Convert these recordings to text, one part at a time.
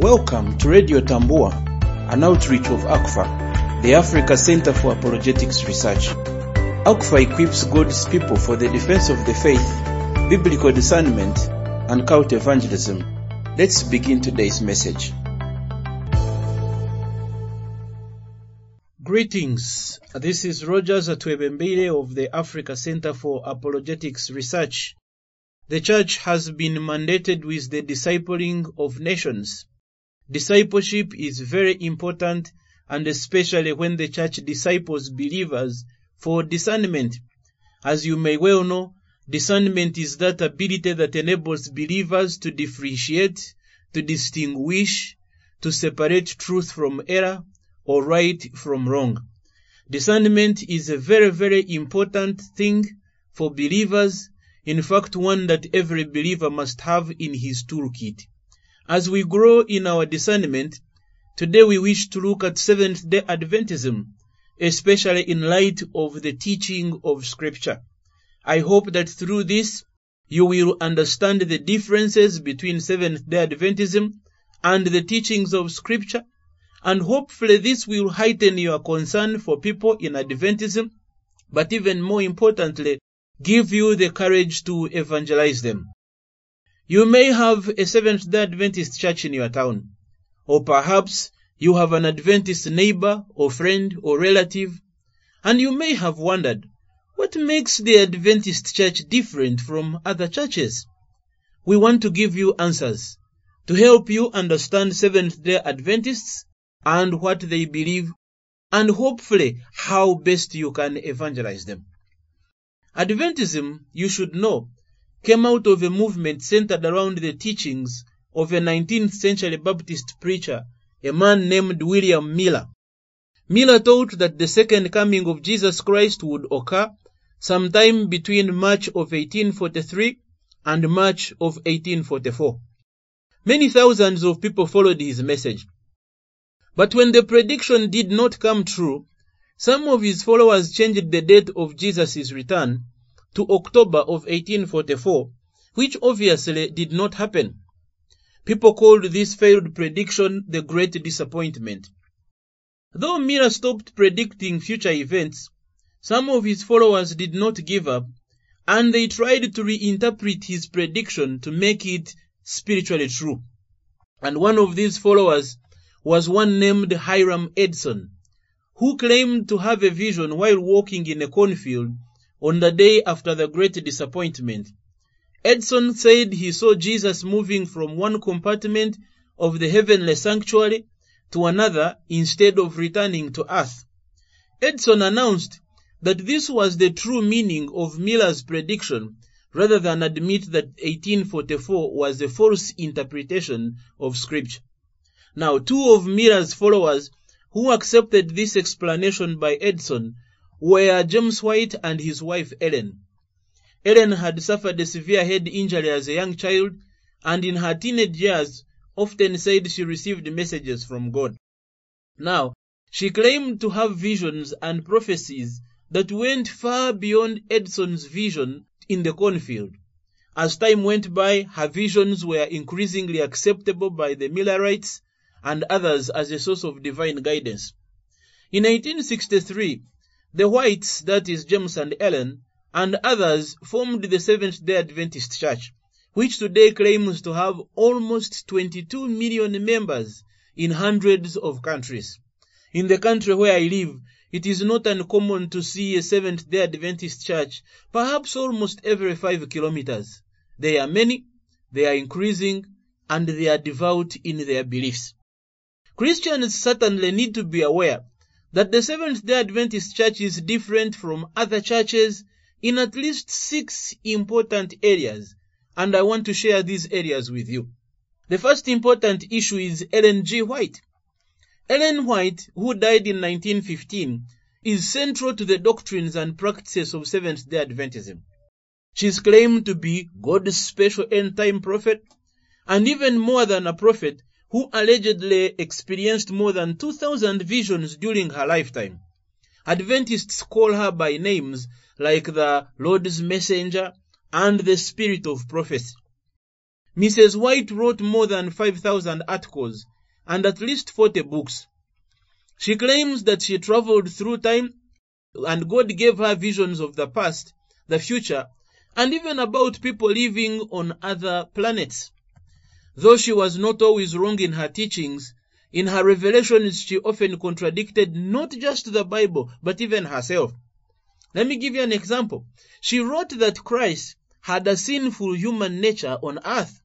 Welcome to Radio Tambua, an outreach of ACFA, the Africa Center for Apologetics Research. ACFA equips God's people for the defense of the faith, biblical discernment, and cult evangelism. Let's begin today's message. Greetings. This is Rogers Atwebembire of the Africa Center for Apologetics Research. The church has been mandated with the discipling of nations. Discipleship is very important and especially when the church disciples believers for discernment. As you may well know, discernment is that ability that enables believers to differentiate, to distinguish, to separate truth from error or right from wrong. Discernment is a very, very important thing for believers. In fact, one that every believer must have in his toolkit. As we grow in our discernment, today we wish to look at Seventh day Adventism, especially in light of the teaching of Scripture. I hope that through this, you will understand the differences between Seventh day Adventism and the teachings of Scripture, and hopefully this will heighten your concern for people in Adventism, but even more importantly, give you the courage to evangelize them. You may have a Seventh day Adventist church in your town, or perhaps you have an Adventist neighbor or friend or relative, and you may have wondered, what makes the Adventist church different from other churches? We want to give you answers to help you understand Seventh day Adventists and what they believe, and hopefully how best you can evangelize them. Adventism, you should know, came out of a movement centered around the teachings of a 19th century Baptist preacher, a man named William Miller. Miller taught that the second coming of Jesus Christ would occur sometime between March of 1843 and March of 1844. Many thousands of people followed his message. But when the prediction did not come true, some of his followers changed the date of Jesus' return to October of 1844, which obviously did not happen. People called this failed prediction the Great Disappointment. Though Miller stopped predicting future events, some of his followers did not give up, and they tried to reinterpret his prediction to make it spiritually true. And one of these followers was one named Hiram Edson, who claimed to have a vision while walking in a cornfield on the day after the great disappointment. Edson said he saw Jesus moving from one compartment of the heavenly sanctuary to another instead of returning to earth. Edson announced that this was the true meaning of Miller's prediction rather than admit that 1844 was a false interpretation of scripture. Now, two of Miller's followers who accepted this explanation by Edson were James White and his wife Ellen. Ellen had suffered a severe head injury as a young child and in her teenage years often said she received messages from God. Now, she claimed to have visions and prophecies that went far beyond Edson's vision in the cornfield. As time went by, her visions were increasingly acceptable by the Millerites and others as a source of divine guidance. In 1863, the Whites, that is James and Ellen, and others formed the Seventh day Adventist Church, which today claims to have almost 22 million members in hundreds of countries. In the country where I live, it is not uncommon to see a Seventh day Adventist church, perhaps almost every five kilometers. They are many, they are increasing, and they are devout in their beliefs. Christians certainly need to be aware that the Seventh day Adventist Church is different from other churches in at least six important areas, and I want to share these areas with you. The first important issue is Ellen G. White. Ellen White, who died in 1915, is central to the doctrines and practices of Seventh day Adventism. She is claimed to be God's special end time prophet, and even more than a prophet, who allegedly experienced more than 2,000 visions during her lifetime. Adventists call her by names like the Lord's Messenger and the Spirit of Prophecy. Mrs. White wrote more than 5,000 articles and at least 40 books. She claims that she traveled through time and God gave her visions of the past, the future, and even about people living on other planets. Though she was not always wrong in her teachings, in her revelations she often contradicted not just the Bible, but even herself. Let me give you an example. She wrote that Christ had a sinful human nature on earth.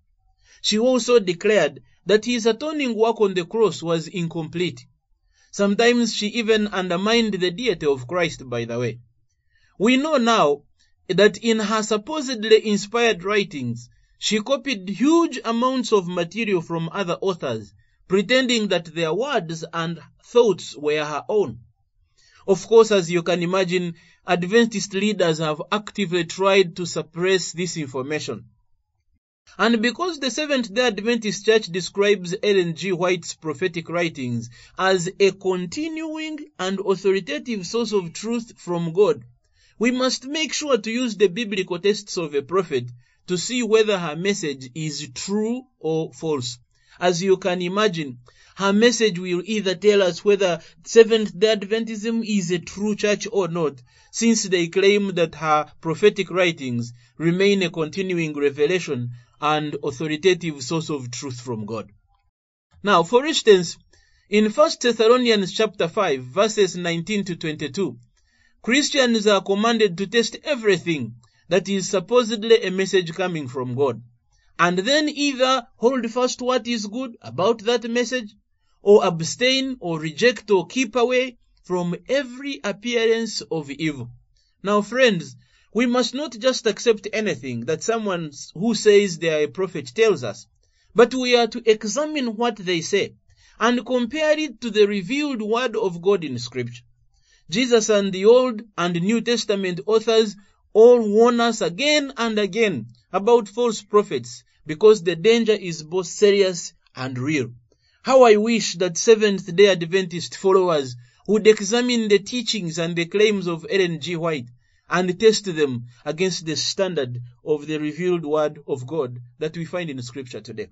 She also declared that his atoning work on the cross was incomplete. Sometimes she even undermined the deity of Christ, by the way. We know now that in her supposedly inspired writings, she copied huge amounts of material from other authors, pretending that their words and thoughts were her own. Of course, as you can imagine, Adventist leaders have actively tried to suppress this information. And because the Seventh day Adventist Church describes Ellen G. White's prophetic writings as a continuing and authoritative source of truth from God, we must make sure to use the biblical texts of a prophet to see whether her message is true or false. As you can imagine, her message will either tell us whether Seventh day Adventism is a true church or not, since they claim that her prophetic writings remain a continuing revelation and authoritative source of truth from God. Now, for instance, in 1 Thessalonians chapter 5, verses 19 to 22, Christians are commanded to test everything that is supposedly a message coming from God, and then either hold fast what is good about that message, or abstain or reject or keep away from every appearance of evil. Now, friends, we must not just accept anything that someone who says they are a prophet tells us, but we are to examine what they say and compare it to the revealed word of God in scripture. Jesus and the Old and New Testament authors all warn us again and again about false prophets because the danger is both serious and real. How I wish that Seventh day Adventist followers would examine the teachings and the claims of Ellen G. White and test them against the standard of the revealed word of God that we find in scripture today.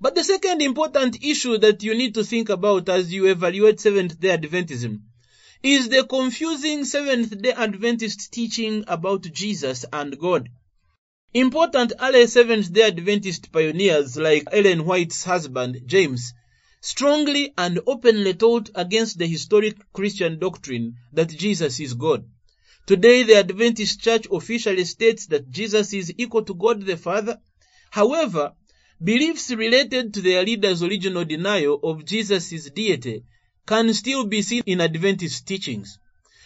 But the second important issue that you need to think about as you evaluate Seventh day Adventism is the confusing Seventh day Adventist teaching about Jesus and God. Important early Seventh day Adventist pioneers like Ellen White's husband, James, strongly and openly taught against the historic Christian doctrine that Jesus is God. Today, the Adventist Church officially states that Jesus is equal to God the Father. However, beliefs related to their leaders' original denial of Jesus' deity can still be seen in Adventist teachings.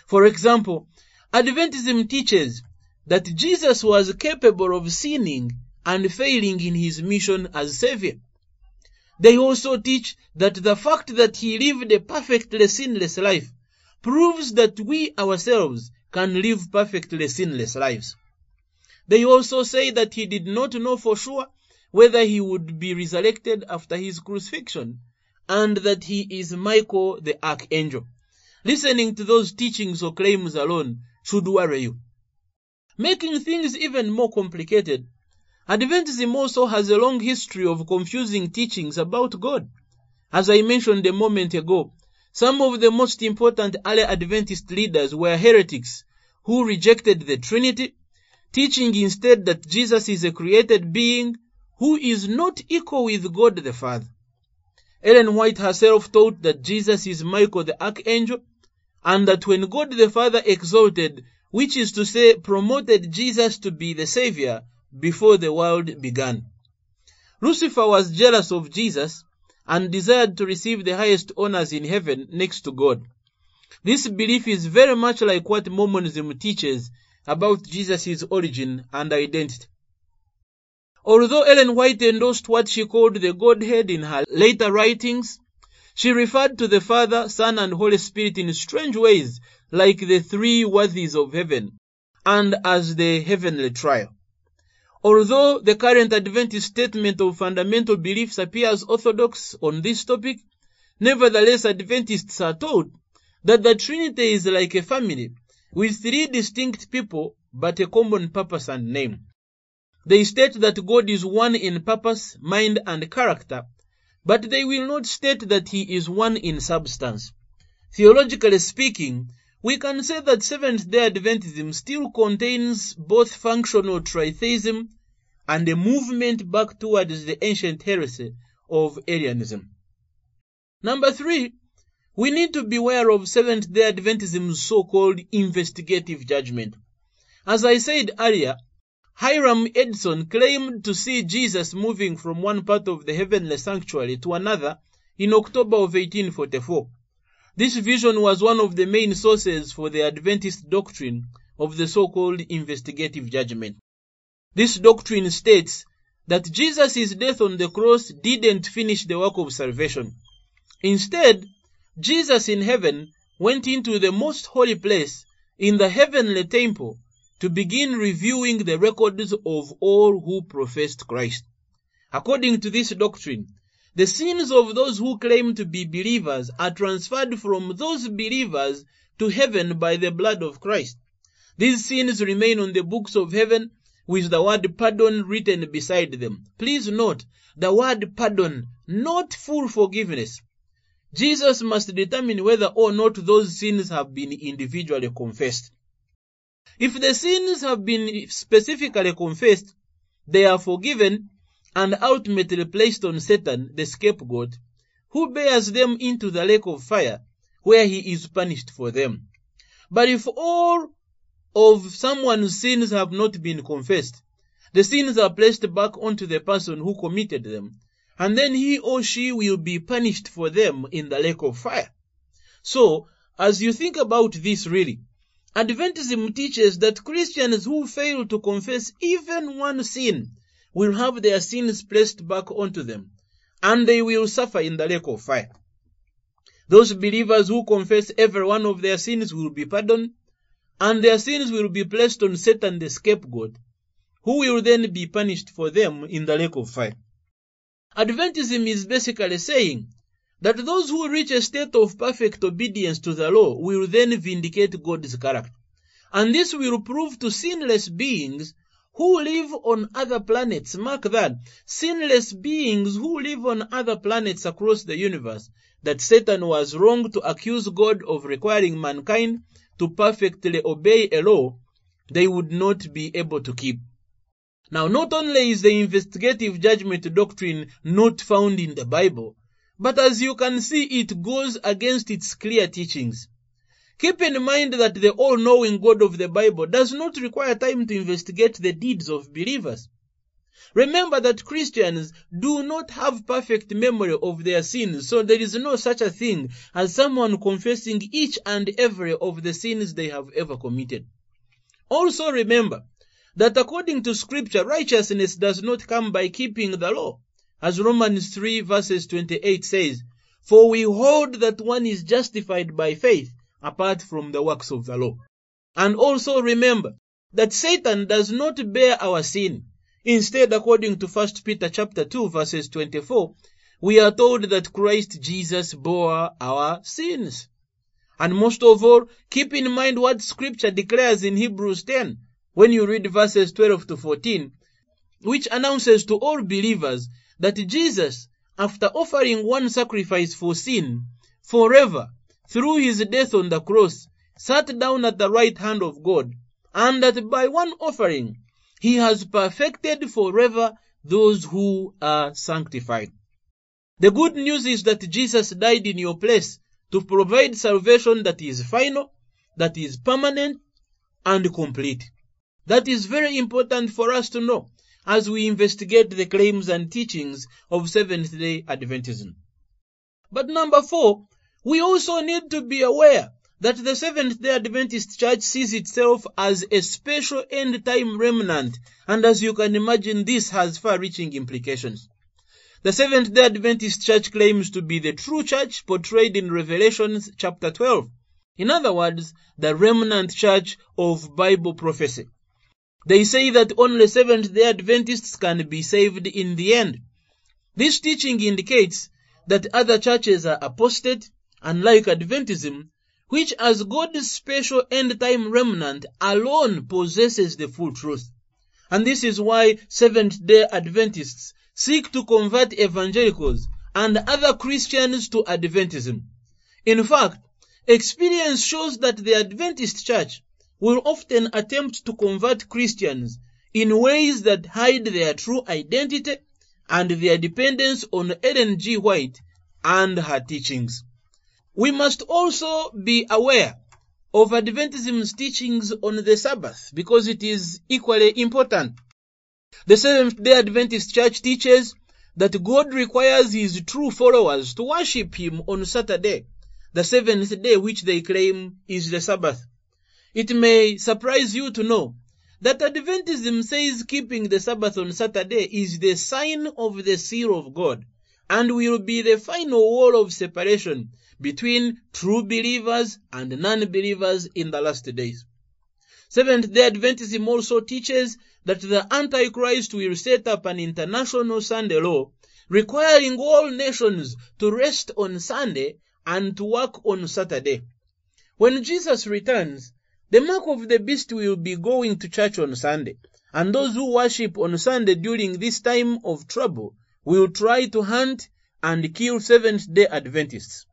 For example, Adventism teaches that Jesus was capable of sinning and failing in his mission as Savior. They also teach that the fact that he lived a perfectly sinless life proves that we ourselves can live perfectly sinless lives. They also say that he did not know for sure whether he would be resurrected after his crucifixion and that he is Michael the archangel. Listening to those teachings or claims alone should worry you. Making things even more complicated, Adventism also has a long history of confusing teachings about God. As I mentioned a moment ago, some of the most important early Adventist leaders were heretics who rejected the Trinity, teaching instead that Jesus is a created being who is not equal with God the Father. Ellen White herself taught that Jesus is Michael the Archangel, and that when God the Father exalted, which is to say promoted Jesus to be the Savior before the world began. Lucifer was jealous of Jesus and desired to receive the highest honors in heaven next to God. This belief is very much like what Mormonism teaches about Jesus' origin and identity. Although Ellen White endorsed what she called the Godhead in her later writings, she referred to the Father, Son, and Holy Spirit in strange ways, like the three worthies of heaven, and as the heavenly trio. Although the current Adventist statement of fundamental beliefs appears orthodox on this topic, nevertheless Adventists are told that the Trinity is like a family with three distinct people but a common purpose and name. They state that God is one in purpose, mind, and character, but they will not state that he is one in substance. Theologically speaking, we can say that Seventh day Adventism still contains both functional tritheism and a movement back towards the ancient heresy of Arianism. Number three, we need to beware of Seventh day Adventism's so called investigative judgment. As I said earlier, Hiram Edson claimed to see Jesus moving from one part of the heavenly sanctuary to another in October of 1844. This vision was one of the main sources for the Adventist doctrine of the so-called investigative judgment. This doctrine states that Jesus' death on the cross didn't finish the work of salvation. Instead, Jesus in heaven went into the most holy place in the heavenly temple to begin reviewing the records of all who professed Christ. According to this doctrine, the sins of those who claim to be believers are transferred from those believers to heaven by the blood of Christ. These sins remain on the books of heaven with the word pardon written beside them. Please note the word pardon, not full forgiveness. Jesus must determine whether or not those sins have been individually confessed. If the sins have been specifically confessed, they are forgiven and ultimately placed on Satan, the scapegoat, who bears them into the lake of fire, where he is punished for them. But if all of someone's sins have not been confessed, the sins are placed back onto the person who committed them, and then he or she will be punished for them in the lake of fire. So, as you think about this really, Adventism teaches that Christians who fail to confess even one sin will have their sins placed back onto them, and they will suffer in the lake of fire. Those believers who confess every one of their sins will be pardoned, and their sins will be placed on Satan the scapegoat, who will then be punished for them in the lake of fire. Adventism is basically saying that those who reach a state of perfect obedience to the law will then vindicate God's character. And this will prove to sinless beings who live on other planets, mark that, sinless beings who live on other planets across the universe, that Satan was wrong to accuse God of requiring mankind to perfectly obey a law they would not be able to keep. Now, not only is the investigative judgment doctrine not found in the Bible, but as you can see, it goes against its clear teachings. Keep in mind that the all-knowing God of the Bible does not require time to investigate the deeds of believers. Remember that Christians do not have perfect memory of their sins, so there is no such a thing as someone confessing each and every of the sins they have ever committed. Also remember that according to scripture, righteousness does not come by keeping the law. As Romans 3 verses 28 says, For we hold that one is justified by faith apart from the works of the law. And also remember that Satan does not bear our sin. Instead, according to 1 Peter chapter 2 verses 24, we are told that Christ Jesus bore our sins. And most of all, keep in mind what scripture declares in Hebrews 10 when you read verses 12 to 14, which announces to all believers that Jesus, after offering one sacrifice for sin, forever, through his death on the cross, sat down at the right hand of God, and that by one offering, he has perfected forever those who are sanctified. The good news is that Jesus died in your place to provide salvation that is final, that is permanent, and complete. That is very important for us to know as we investigate the claims and teachings of Seventh day Adventism. But number four, we also need to be aware that the Seventh day Adventist Church sees itself as a special end time remnant, and as you can imagine, this has far reaching implications. The Seventh day Adventist Church claims to be the true church portrayed in Revelation chapter 12. In other words, the remnant church of Bible prophecy. They say that only Seventh day Adventists can be saved in the end. This teaching indicates that other churches are apostate, unlike Adventism, which as God's special end time remnant alone possesses the full truth. And this is why Seventh day Adventists seek to convert evangelicals and other Christians to Adventism. In fact, experience shows that the Adventist church will often attempt to convert Christians in ways that hide their true identity and their dependence on Ellen G. White and her teachings. We must also be aware of Adventism's teachings on the Sabbath because it is equally important. The Seventh day Adventist Church teaches that God requires his true followers to worship him on Saturday, the seventh day which they claim is the Sabbath. It may surprise you to know that Adventism says keeping the Sabbath on Saturday is the sign of the seal of God and will be the final wall of separation between true believers and non-believers in the last days. Seventh day Adventism also teaches that the Antichrist will set up an international Sunday law requiring all nations to rest on Sunday and to work on Saturday. When Jesus returns, the mark of the beast will be going to church on Sunday, and those who worship on Sunday during this time of trouble will try to hunt and kill Seventh day Adventists.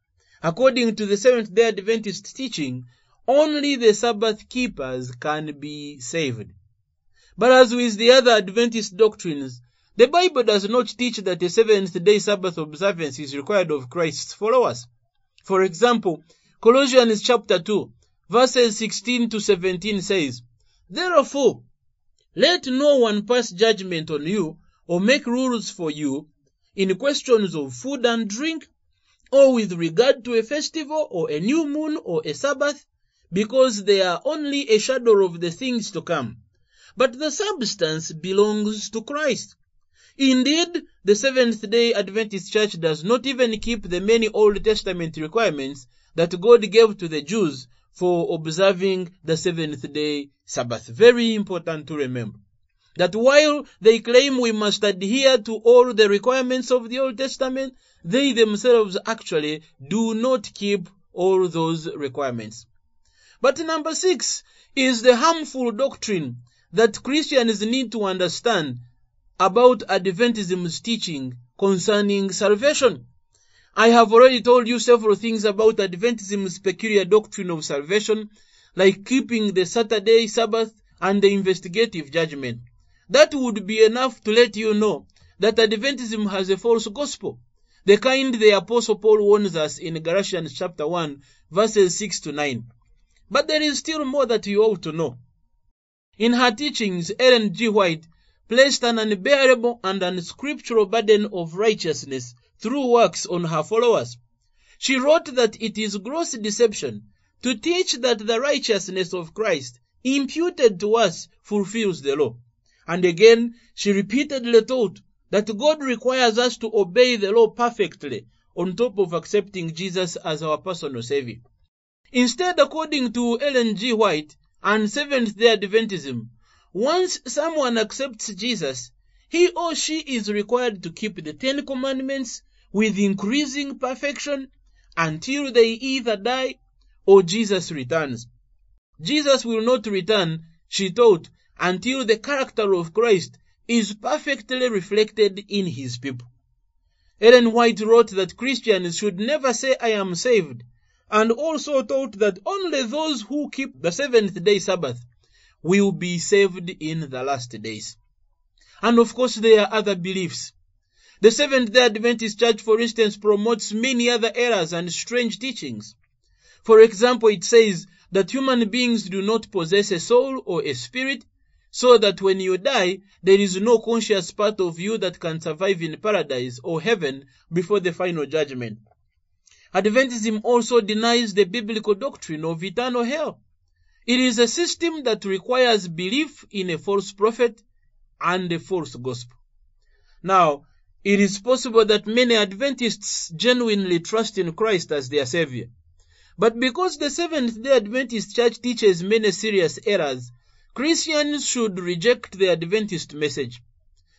According to the Seventh day Adventist teaching, only the Sabbath keepers can be saved. But as with the other Adventist doctrines, the Bible does not teach that a seventh day Sabbath observance is required of Christ's followers. For example, Colossians chapter 2, verses 16 to 17 says, Therefore, let no one pass judgment on you or make rules for you in questions of food and drink, or with regard to a festival or a new moon or a Sabbath, because they are only a shadow of the things to come. But the substance belongs to Christ. Indeed, the Seventh day Adventist Church does not even keep the many Old Testament requirements that God gave to the Jews for observing the seventh day Sabbath. Very important to remember. That while they claim we must adhere to all the requirements of the Old Testament, they themselves actually do not keep all those requirements. But number six is the harmful doctrine that Christians need to understand about Adventism's teaching concerning salvation. I have already told you several things about Adventism's peculiar doctrine of salvation, like keeping the Saturday Sabbath and the investigative judgment. That would be enough to let you know that Adventism has a false gospel, the kind the Apostle Paul warns us in Galatians chapter 1, verses 6 to 9. But there is still more that you ought to know. In her teachings, Ellen G. White placed an unbearable and unscriptural burden of righteousness through works on her followers. She wrote that it is gross deception to teach that the righteousness of Christ imputed to us fulfills the law. And again, she repeatedly taught that God requires us to obey the law perfectly on top of accepting Jesus as our personal Savior. Instead, according to Ellen G. White and Seventh day Adventism, once someone accepts Jesus, he or she is required to keep the Ten Commandments with increasing perfection until they either die or Jesus returns. Jesus will not return, she taught, until the character of Christ is perfectly reflected in his people. Ellen White wrote that Christians should never say, I am saved, and also taught that only those who keep the seventh day Sabbath will be saved in the last days. And of course, there are other beliefs. The Seventh day Adventist Church, for instance, promotes many other errors and strange teachings. For example, it says that human beings do not possess a soul or a spirit, so that when you die, there is no conscious part of you that can survive in paradise or heaven before the final judgment. Adventism also denies the biblical doctrine of eternal hell. It is a system that requires belief in a false prophet and a false gospel. Now, it is possible that many Adventists genuinely trust in Christ as their Savior. But because the Seventh day Adventist Church teaches many serious errors, Christians should reject the Adventist message.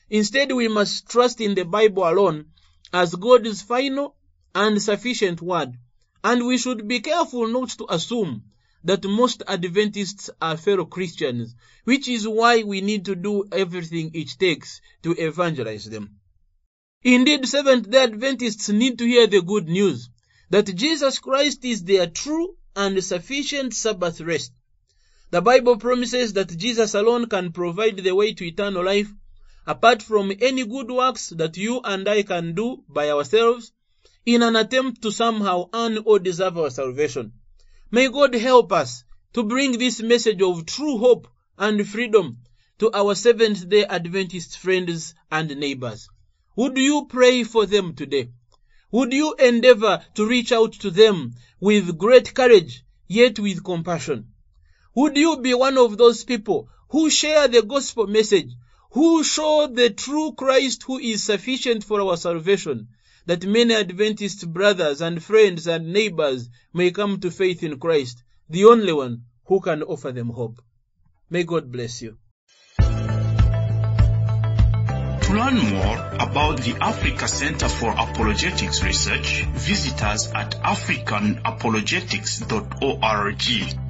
Instead, we must trust in the Bible alone as God's final and sufficient word, and we should be careful not to assume that most Adventists are fellow Christians, which is why we need to do everything it takes to evangelize them. Indeed, Seventh day Adventists need to hear the good news that Jesus Christ is their true and sufficient Sabbath rest. The Bible promises that Jesus alone can provide the way to eternal life apart from any good works that you and I can do by ourselves in an attempt to somehow earn or deserve our salvation. May God help us to bring this message of true hope and freedom to our Seventh day Adventist friends and neighbors. Would you pray for them today? Would you endeavor to reach out to them with great courage, yet with compassion? Would you be one of those people who share the gospel message, who show the true Christ who is sufficient for our salvation, that many Adventist brothers and friends and neighbors may come to faith in Christ, the only one who can offer them hope. May God bless you. To learn more about the Africa Center for Apologetics Research, visit us at africanapologetics.org.